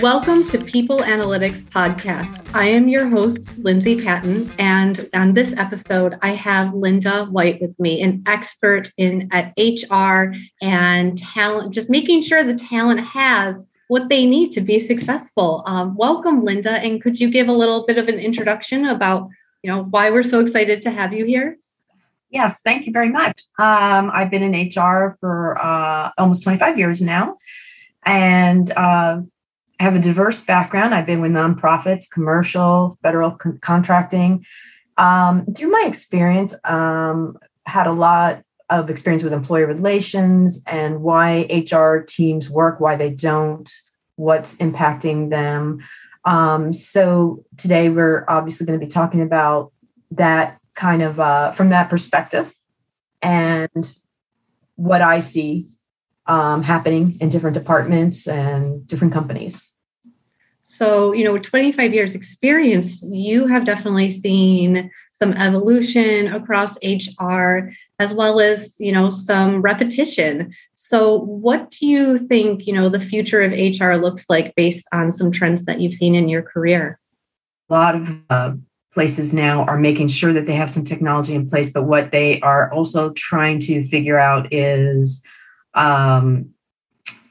Welcome to People Analytics Podcast. I am your host, Lindsay Patton, and on this episode, I have Linda White with me, an expert in at HR and talent, just making sure the talent has what they need to be successful. Um, welcome, Linda, and could you give a little bit of an introduction about, you know, why we're so excited to have you here? Yes, thank you very much. Um, I've been in HR for uh, almost 25 years now, and uh, have a diverse background. I've been with nonprofits, commercial, federal con- contracting. Um, through my experience, um, had a lot of experience with employee relations and why HR teams work, why they don't, what's impacting them. Um, so today we're obviously going to be talking about that kind of uh, from that perspective and what I see um, happening in different departments and different companies. So, you know, 25 years experience, you have definitely seen some evolution across HR as well as, you know, some repetition. So, what do you think, you know, the future of HR looks like based on some trends that you've seen in your career? A lot of uh, places now are making sure that they have some technology in place, but what they are also trying to figure out is um,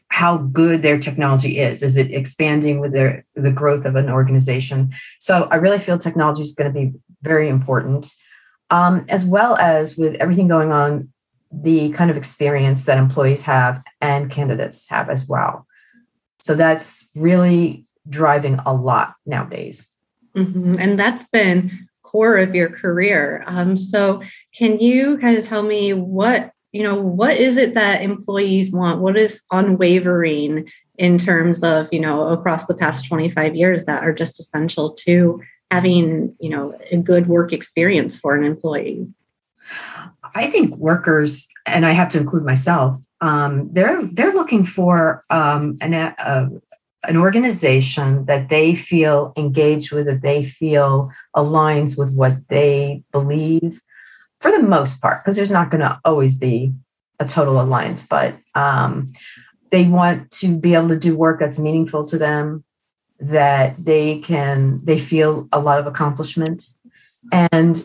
how good their technology is. Is it expanding with their the growth of an organization? So I really feel technology is going to be very important, um, as well as with everything going on, the kind of experience that employees have and candidates have as well. So that's really driving a lot nowadays. Mm-hmm. And that's been core of your career. Um, so can you kind of tell me what you know what is it that employees want what is unwavering in terms of you know across the past 25 years that are just essential to having you know a good work experience for an employee i think workers and i have to include myself um, they're they're looking for um, an, a, an organization that they feel engaged with that they feel aligns with what they believe for the most part, because there's not going to always be a total alliance, but um, they want to be able to do work that's meaningful to them, that they can, they feel a lot of accomplishment. And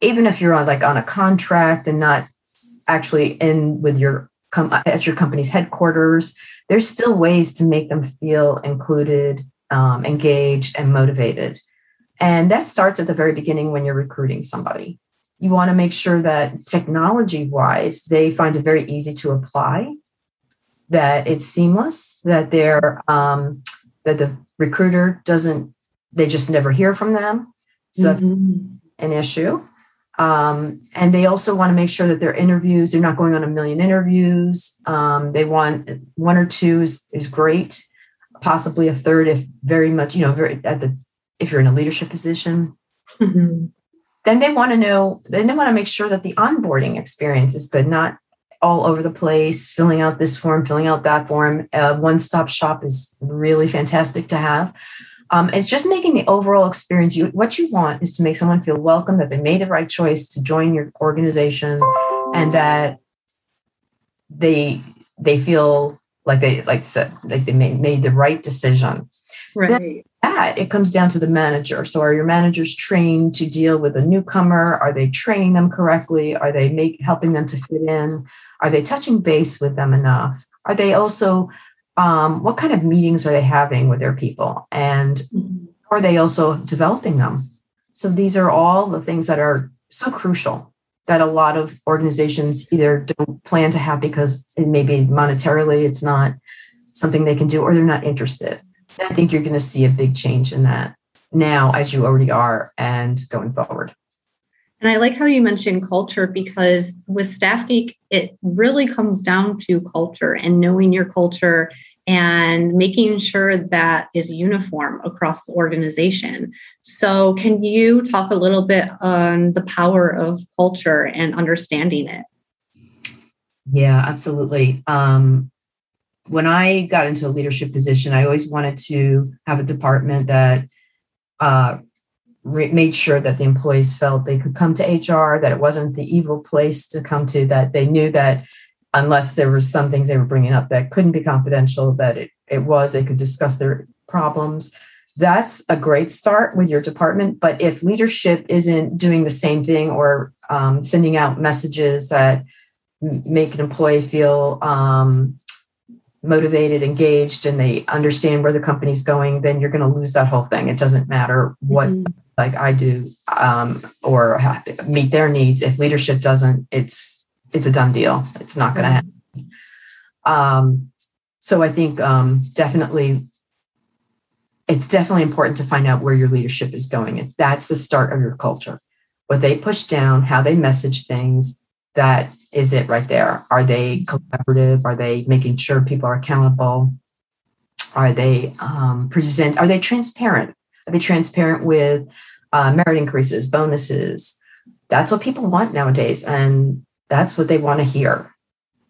even if you're on like on a contract and not actually in with your com- at your company's headquarters, there's still ways to make them feel included, um, engaged, and motivated. And that starts at the very beginning when you're recruiting somebody you want to make sure that technology wise they find it very easy to apply that it's seamless that they're um, that the recruiter doesn't they just never hear from them so mm-hmm. an issue um, and they also want to make sure that their interviews they're not going on a million interviews. Um, they want one or two is, is great. Possibly a third if very much you know very at the if you're in a leadership position. Mm-hmm. Then they want to know then they want to make sure that the onboarding experience is good not all over the place filling out this form filling out that form. Uh, one-stop shop is really fantastic to have um, it's just making the overall experience you what you want is to make someone feel welcome that they made the right choice to join your organization and that they they feel like they like said like they made, made the right decision right that, it comes down to the manager. So, are your managers trained to deal with a newcomer? Are they training them correctly? Are they make, helping them to fit in? Are they touching base with them enough? Are they also, um, what kind of meetings are they having with their people? And are they also developing them? So, these are all the things that are so crucial that a lot of organizations either don't plan to have because it maybe monetarily it's not something they can do or they're not interested. I think you're going to see a big change in that now, as you already are, and going forward. And I like how you mentioned culture because with Staff Geek, it really comes down to culture and knowing your culture and making sure that is uniform across the organization. So, can you talk a little bit on the power of culture and understanding it? Yeah, absolutely. Um, when I got into a leadership position, I always wanted to have a department that uh, re- made sure that the employees felt they could come to HR, that it wasn't the evil place to come to, that they knew that unless there were some things they were bringing up that couldn't be confidential, that it, it was, they could discuss their problems. That's a great start with your department. But if leadership isn't doing the same thing or um, sending out messages that make an employee feel um, motivated, engaged, and they understand where the company's going, then you're going to lose that whole thing. It doesn't matter what mm-hmm. like I do um, or meet their needs. If leadership doesn't, it's it's a done deal. It's not going to happen. Um, so I think um, definitely it's definitely important to find out where your leadership is going. It's, that's the start of your culture. What they push down, how they message things, that is it right there. Are they collaborative? Are they making sure people are accountable? Are they um, present? Are they transparent? Are they transparent with uh, merit increases, bonuses? That's what people want nowadays, and that's what they want to hear.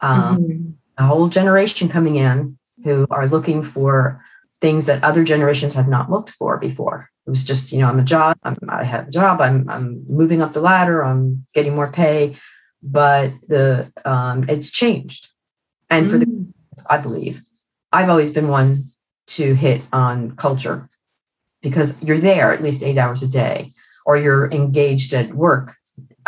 Um, mm-hmm. A whole generation coming in who are looking for things that other generations have not looked for before. It was just, you know, I'm a job, I'm, I have a job, I'm, I'm moving up the ladder, I'm getting more pay but the um, it's changed. And for the, mm. I believe, I've always been one to hit on culture because you're there at least eight hours a day, or you're engaged at work,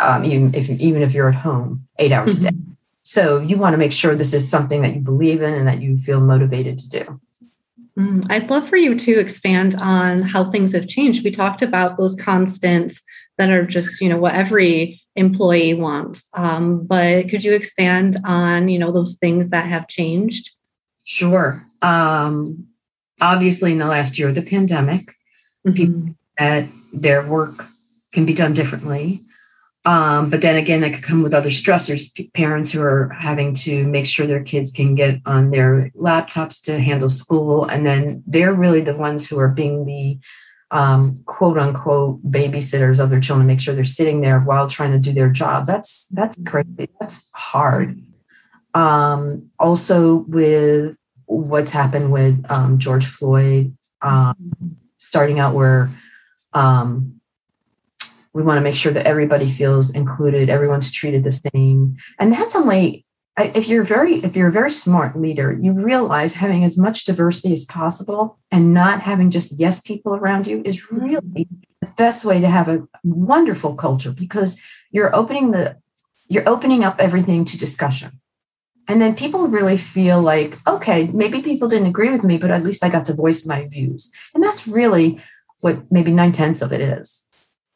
um, even if even if you're at home eight hours mm-hmm. a day. Mm-hmm. So you want to make sure this is something that you believe in and that you feel motivated to do. Mm, I'd love for you to expand on how things have changed. We talked about those constants that are just, you know, what every employee wants. Um, but could you expand on, you know, those things that have changed? Sure. Um, obviously, in the last year of the pandemic, mm-hmm. people that their work can be done differently. Um, but then again, that could come with other stressors. Parents who are having to make sure their kids can get on their laptops to handle school, and then they're really the ones who are being the um, quote unquote babysitters of their children, make sure they're sitting there while trying to do their job. That's that's crazy. That's hard. Um, also, with what's happened with um, George Floyd, um, starting out where um, we want to make sure that everybody feels included, everyone's treated the same, and that's only if you're very if you're a very smart leader you realize having as much diversity as possible and not having just yes people around you is mm-hmm. really the best way to have a wonderful culture because you're opening the you're opening up everything to discussion. And then people really feel like okay maybe people didn't agree with me but at least i got to voice my views. And that's really what maybe nine tenths of it is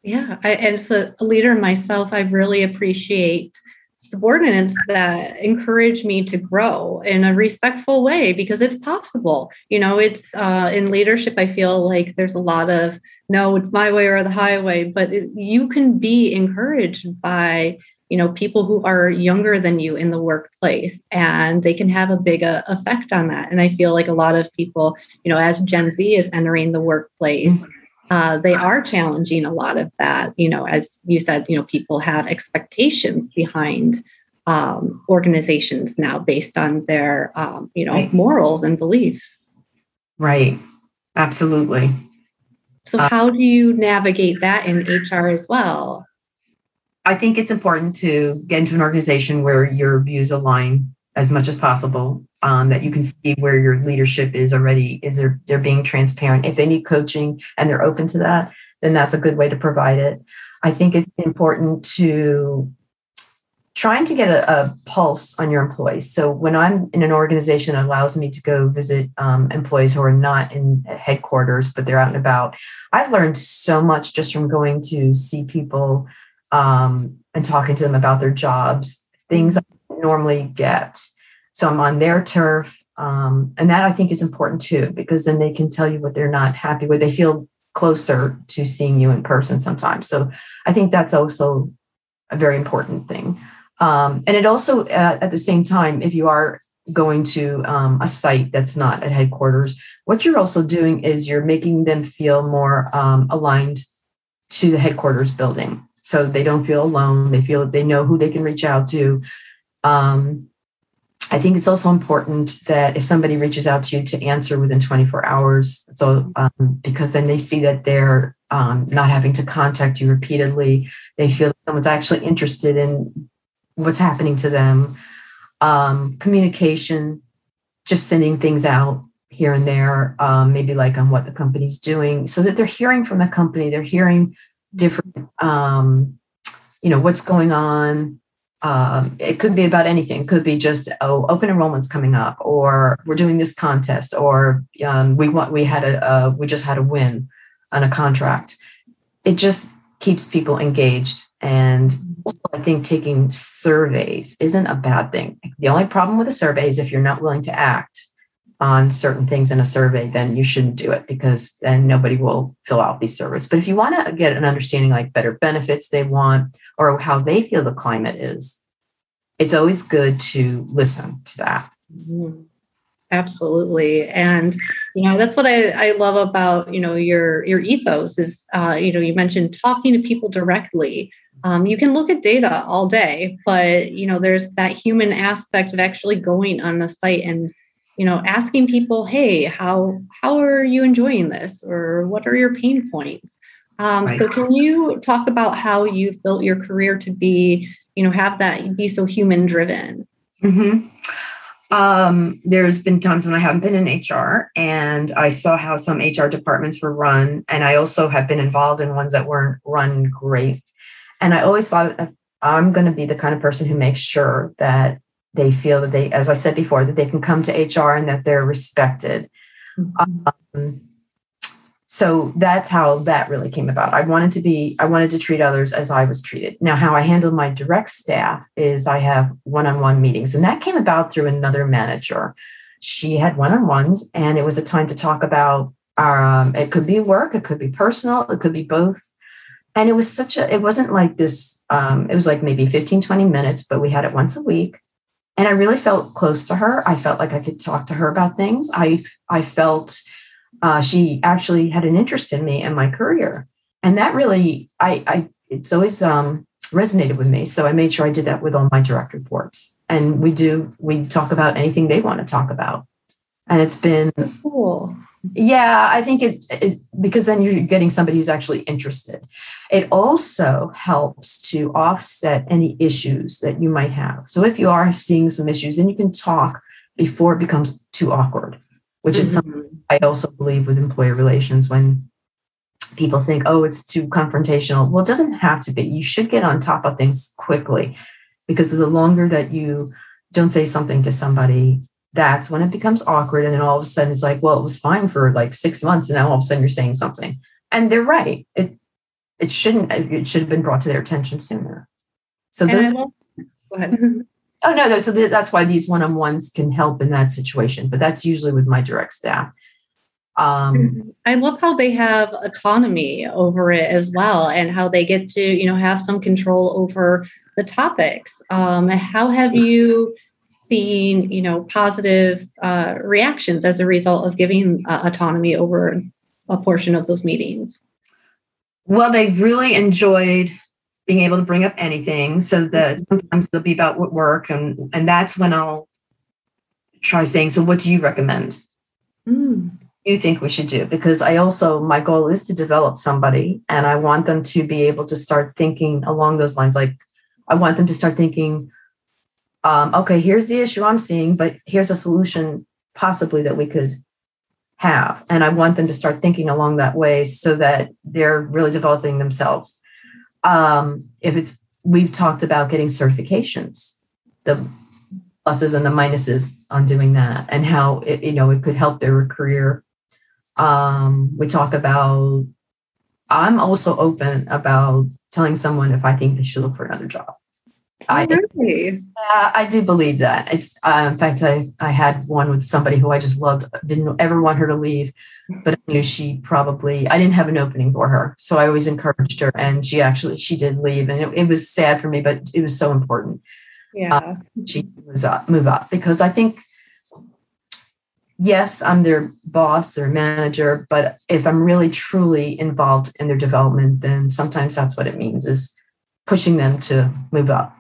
yeah I, as a leader myself i really appreciate subordinates that encourage me to grow in a respectful way because it's possible. You know it's uh, in leadership i feel like there's a lot of no it's my way or the highway but it, you can be encouraged by you know people who are younger than you in the workplace and they can have a big uh, effect on that. And i feel like a lot of people you know as gen z is entering the workplace mm-hmm uh, they are challenging a lot of that. You know, as you said, you know, people have expectations behind um, organizations now based on their, um, you know, right. morals and beliefs. Right. Absolutely. So, uh, how do you navigate that in HR as well? I think it's important to get into an organization where your views align as much as possible um, that you can see where your leadership is already is they're, they're being transparent. If they need coaching and they're open to that then that's a good way to provide it. I think it's important to trying to get a, a pulse on your employees. So when i'm in an organization that allows me to go visit um, employees who are not in headquarters but they're out and about i've learned so much just from going to see people um, and talking to them about their jobs things normally get. So I'm on their turf. Um, and that I think is important too, because then they can tell you what they're not happy with. They feel closer to seeing you in person sometimes. So I think that's also a very important thing. Um, and it also, uh, at the same time, if you are going to um, a site that's not at headquarters, what you're also doing is you're making them feel more um, aligned to the headquarters building. So they don't feel alone. They feel they know who they can reach out to. Um, I think it's also important that if somebody reaches out to you to answer within 24 hours, so um, because then they see that they're um, not having to contact you repeatedly, they feel someone's actually interested in what's happening to them. Um, communication, just sending things out here and there, um, maybe like on what the company's doing, so that they're hearing from the company, they're hearing different, um, you know, what's going on um, it could be about anything. It could be just oh, open enrollment's coming up, or we're doing this contest, or um, we want we had a uh, we just had a win on a contract. It just keeps people engaged, and I think taking surveys isn't a bad thing. The only problem with a survey is if you're not willing to act on certain things in a survey, then you shouldn't do it because then nobody will fill out these surveys. But if you want to get an understanding like better benefits they want or how they feel the climate is, it's always good to listen to that. Mm-hmm. Absolutely. And you know, that's what I, I love about, you know, your your ethos is uh, you know, you mentioned talking to people directly. Um, you can look at data all day, but you know, there's that human aspect of actually going on the site and you know asking people hey how how are you enjoying this or what are your pain points um, right. so can you talk about how you've built your career to be you know have that be so human driven mm-hmm. um, there's been times when i haven't been in hr and i saw how some hr departments were run and i also have been involved in ones that weren't run great and i always thought i'm going to be the kind of person who makes sure that they feel that they, as I said before, that they can come to HR and that they're respected. Mm-hmm. Um, so that's how that really came about. I wanted to be, I wanted to treat others as I was treated. Now, how I handle my direct staff is I have one on one meetings, and that came about through another manager. She had one on ones, and it was a time to talk about um, it could be work, it could be personal, it could be both. And it was such a, it wasn't like this, um, it was like maybe 15, 20 minutes, but we had it once a week and I really felt close to her. I felt like I could talk to her about things. I I felt uh, she actually had an interest in me and my career, and that really I, I it's always um, resonated with me. So I made sure I did that with all my direct reports, and we do we talk about anything they want to talk about, and it's been cool. Yeah, I think it, it, because then you're getting somebody who's actually interested. It also helps to offset any issues that you might have. So if you are seeing some issues, then you can talk before it becomes too awkward, which mm-hmm. is something I also believe with employer relations when people think, oh, it's too confrontational. Well, it doesn't have to be. You should get on top of things quickly because the longer that you don't say something to somebody, that's when it becomes awkward. And then all of a sudden it's like, well, it was fine for like six months. And now all of a sudden you're saying something. And they're right. It it shouldn't it should have been brought to their attention sooner. So there's love. Oh no, no. So that's why these one-on-ones can help in that situation. But that's usually with my direct staff. Um, I love how they have autonomy over it as well, and how they get to you know have some control over the topics. Um, how have you seeing you know positive uh, reactions as a result of giving uh, autonomy over a portion of those meetings. Well they've really enjoyed being able to bring up anything. So that sometimes they'll be about what work and and that's when i'll try saying so what do you recommend? Mm. you think we should do? Because i also my goal is to develop somebody and i want them to be able to start thinking along those lines. Like i want them to start thinking um, okay, here's the issue I'm seeing, but here's a solution possibly that we could have. And I want them to start thinking along that way so that they're really developing themselves. Um, if it's, we've talked about getting certifications, the pluses and the minuses on doing that, and how it, you know, it could help their career. Um, we talk about, I'm also open about telling someone if I think they should look for another job. I, oh, really? Uh, I do believe that. It's uh, in fact, I I had one with somebody who I just loved. Didn't ever want her to leave, but I knew she probably. I didn't have an opening for her, so I always encouraged her, and she actually she did leave, and it, it was sad for me, but it was so important. Yeah, uh, she moves up, move up because I think. Yes, I'm their boss, their manager, but if I'm really truly involved in their development, then sometimes that's what it means is pushing them to move up.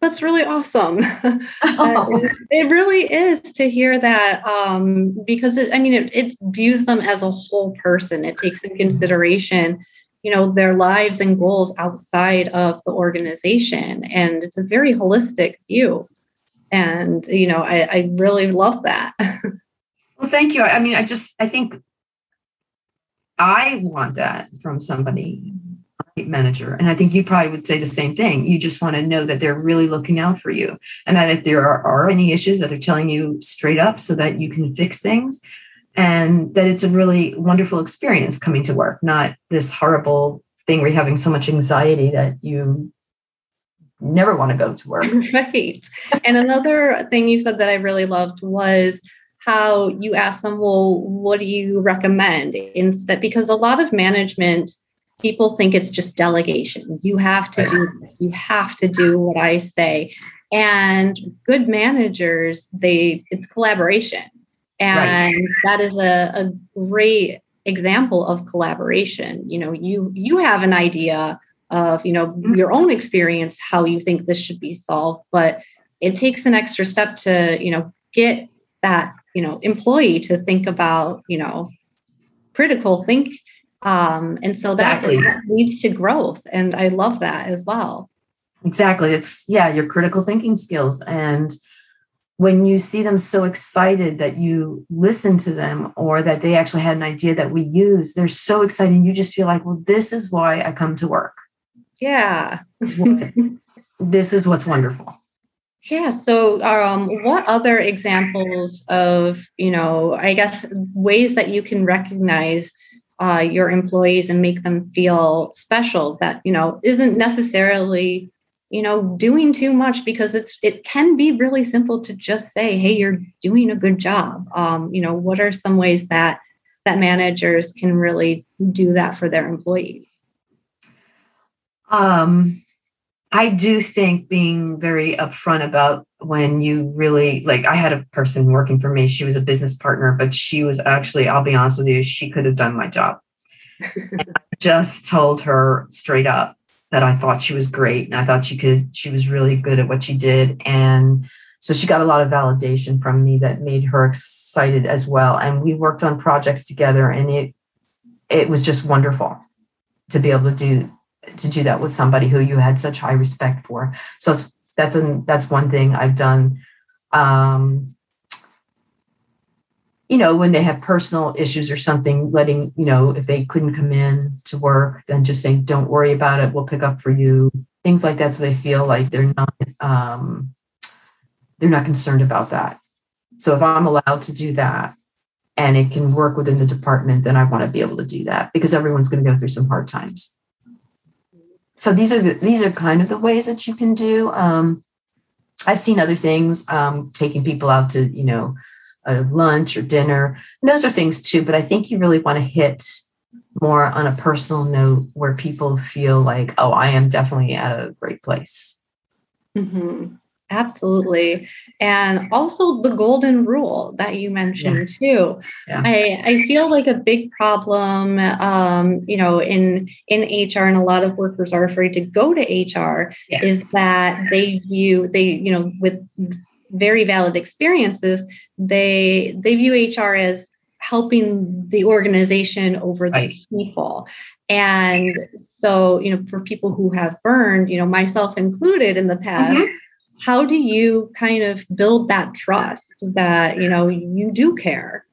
That's really awesome. Oh. uh, it really is to hear that um, because it, I mean, it, it views them as a whole person. It takes in consideration, you know, their lives and goals outside of the organization, and it's a very holistic view. And you know, I, I really love that. well, thank you. I mean, I just I think I want that from somebody manager. And I think you probably would say the same thing. You just want to know that they're really looking out for you and that if there are, are, any issues that they're telling you straight up so that you can fix things and that it's a really wonderful experience coming to work, not this horrible thing where you're having so much anxiety that you never want to go to work. Right. and another thing you said that I really loved was how you asked them, well, what do you recommend instead? Because a lot of management people think it's just delegation. You have to do this. You have to do what I say. And good managers, they it's collaboration. And right. that is a, a great example of collaboration. You know, you you have an idea of, you know, mm-hmm. your own experience, how you think this should be solved, but it takes an extra step to, you know, get that, you know, employee to think about, you know, critical think um, and so that, exactly. that leads to growth. And I love that as well. Exactly. It's, yeah, your critical thinking skills. And when you see them so excited that you listen to them or that they actually had an idea that we use, they're so excited. You just feel like, well, this is why I come to work. Yeah. this is what's wonderful. Yeah. So, um, what other examples of, you know, I guess ways that you can recognize uh, your employees and make them feel special that you know isn't necessarily you know doing too much because it's it can be really simple to just say hey you're doing a good job. Um, you know what are some ways that that managers can really do that for their employees? Um I do think being very upfront about when you really like I had a person working for me, she was a business partner, but she was actually, I'll be honest with you, she could have done my job. I just told her straight up that I thought she was great and I thought she could, she was really good at what she did. And so she got a lot of validation from me that made her excited as well. And we worked on projects together and it it was just wonderful to be able to do to do that with somebody who you had such high respect for. So it's that's a that's one thing I've done. Um, you know, when they have personal issues or something, letting you know if they couldn't come in to work, then just saying, "Don't worry about it. We'll pick up for you." Things like that, so they feel like they're not um, they're not concerned about that. So if I'm allowed to do that, and it can work within the department, then I want to be able to do that because everyone's going to go through some hard times so these are the, these are kind of the ways that you can do. Um, I've seen other things, um, taking people out to you know a lunch or dinner. And those are things too, but I think you really want to hit more on a personal note where people feel like, oh, I am definitely at a great place. Mm-hmm. Absolutely. And also the golden rule that you mentioned yeah. too. Yeah. I, I feel like a big problem, um, you know, in, in HR and a lot of workers are afraid to go to HR yes. is that they view, they, you know, with very valid experiences, they, they view HR as helping the organization over the right. people. And so, you know, for people who have burned, you know, myself included in the past, mm-hmm how do you kind of build that trust that you know you do care?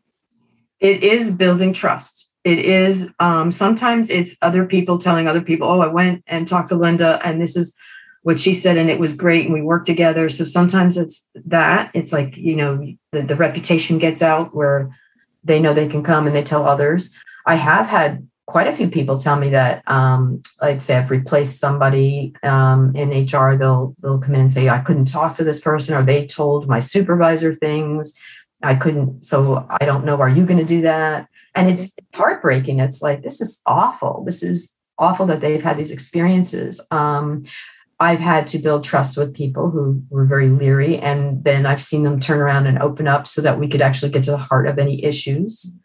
It is building trust. It is um, sometimes it's other people telling other people oh i went and talked to linda and this is what she said and it was great and we worked together. So sometimes it's that. It's like you know the, the reputation gets out where they know they can come and they tell others. I have had quite a few people tell me that, um, like say I've replaced somebody um, in HR, they'll they'll come in and say I couldn't talk to this person, or they told my supervisor things. I couldn't, so I don't know. Are you going to do that? And it's heartbreaking. It's like this is awful. This is awful that they've had these experiences. Um, I've had to build trust with people who were very leery, and then I've seen them turn around and open up so that we could actually get to the heart of any issues.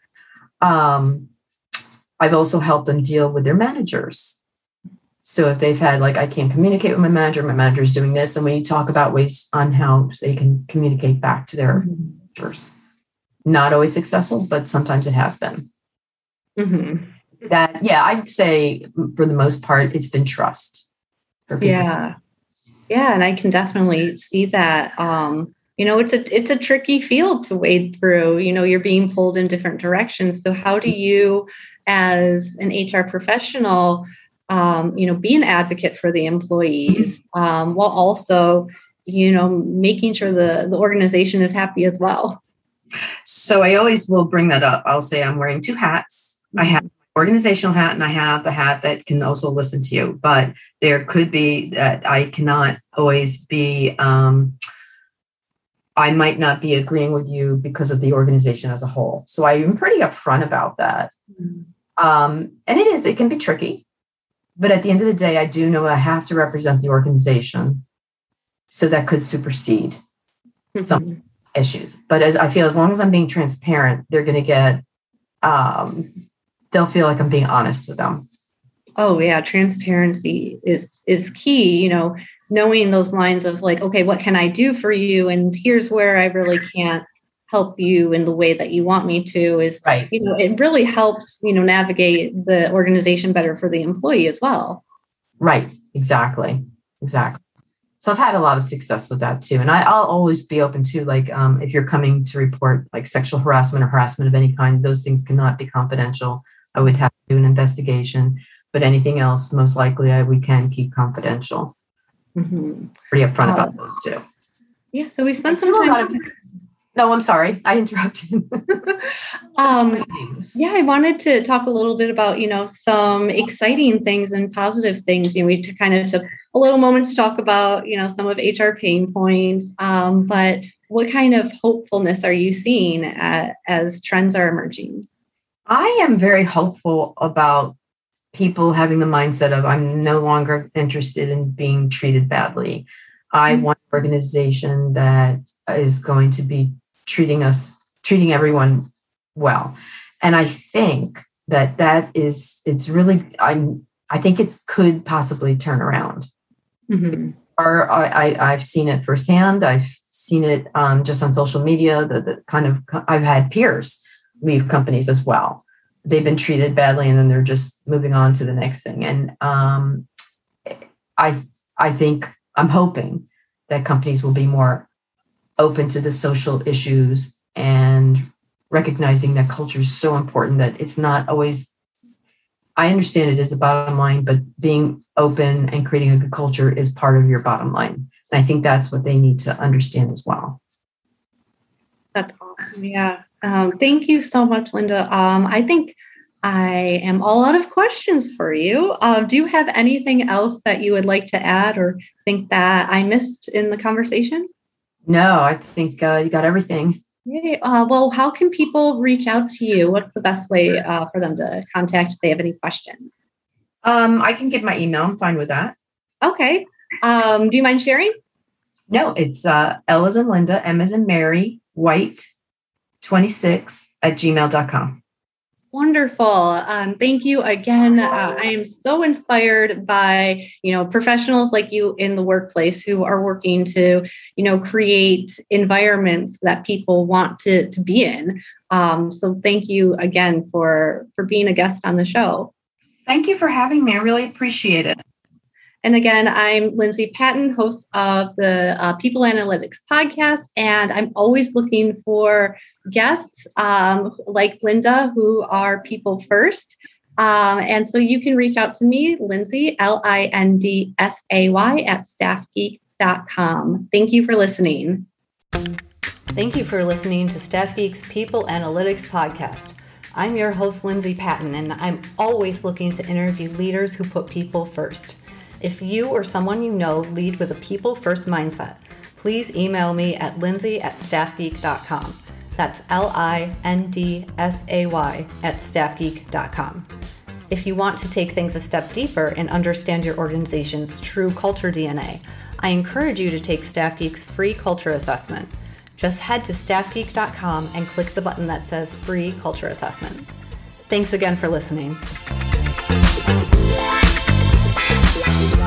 Um, I've also helped them deal with their managers. So if they've had like I can't communicate with my manager, my manager is doing this, and we talk about ways on how they can communicate back to their mm-hmm. managers. Not always successful, but sometimes it has been. Mm-hmm. That yeah, I'd say for the most part, it's been trust. Yeah, yeah, and I can definitely see that. Um, you know, it's a it's a tricky field to wade through. You know, you're being pulled in different directions. So how do you, as an HR professional, um, you know, be an advocate for the employees um, while also, you know, making sure the the organization is happy as well? So I always will bring that up. I'll say I'm wearing two hats. I have organizational hat and I have the hat that can also listen to you. But there could be that I cannot always be, um, I might not be agreeing with you because of the organization as a whole. So I'm pretty upfront about that. Mm-hmm. Um, and it is, it can be tricky. But at the end of the day, I do know I have to represent the organization. So that could supersede mm-hmm. some issues. But as I feel, as long as I'm being transparent, they're going to get um, they'll feel like I'm being honest with them. Oh yeah, transparency is is key, you know, knowing those lines of like, okay, what can I do for you? And here's where I really can't help you in the way that you want me to is right. you know, it really helps, you know, navigate the organization better for the employee as well. Right. Exactly. Exactly. So I've had a lot of success with that too. And I, will always be open to like um, if you're coming to report like sexual harassment or harassment of any kind, those things cannot be confidential. I would have to do an investigation, but anything else, most likely, I, we can keep confidential. Mm-hmm. Pretty upfront uh, about those too. Yeah, so we spent some time. Of, no, I'm sorry, I interrupted. um, yeah, I wanted to talk a little bit about you know some exciting things and positive things. You know, we kind of took a little moment to talk about you know some of HR pain points, um, but what kind of hopefulness are you seeing at, as trends are emerging? I am very hopeful about people having the mindset of I'm no longer interested in being treated badly. I mm-hmm. want an organization that is going to be treating us, treating everyone well. And I think that that is, it's really, I'm, I think it could possibly turn around. Mm-hmm. Or I, I, have seen it firsthand. I've seen it um, just on social media. The, the kind of, I've had peers leave companies as well. They've been treated badly and then they're just moving on to the next thing. And um, I I think I'm hoping that companies will be more open to the social issues and recognizing that culture is so important that it's not always I understand it is the bottom line, but being open and creating a good culture is part of your bottom line. And I think that's what they need to understand as well. That's awesome. Yeah. Um, thank you so much, Linda. Um, I think I am all out of questions for you. Uh, do you have anything else that you would like to add or think that I missed in the conversation? No, I think uh, you got everything. Yay. Uh, well, how can people reach out to you? What's the best way uh, for them to contact if they have any questions? Um, I can give my email. I'm fine with that. Okay. Um, do you mind sharing? No, it's uh, L as in Linda, M as in Mary, White, 26 at gmail.com. Wonderful. Um, thank you again. Uh, I am so inspired by you know professionals like you in the workplace who are working to you know create environments that people want to to be in. Um, so thank you again for for being a guest on the show. Thank you for having me. I really appreciate it. And again, I'm Lindsay Patton, host of the uh, People Analytics podcast, and I'm always looking for guests um, like Linda who are people first. Um, and so you can reach out to me, Lindsay, L I N D S A Y, at staffgeek.com. Thank you for listening. Thank you for listening to Staff Geek's People Analytics podcast. I'm your host, Lindsay Patton, and I'm always looking to interview leaders who put people first. If you or someone you know lead with a people first mindset, please email me at lindsay at staffgeek.com. That's L I N D S A Y at staffgeek.com. If you want to take things a step deeper and understand your organization's true culture DNA, I encourage you to take StaffGeek's free culture assessment. Just head to staffgeek.com and click the button that says free culture assessment. Thanks again for listening. Thank you.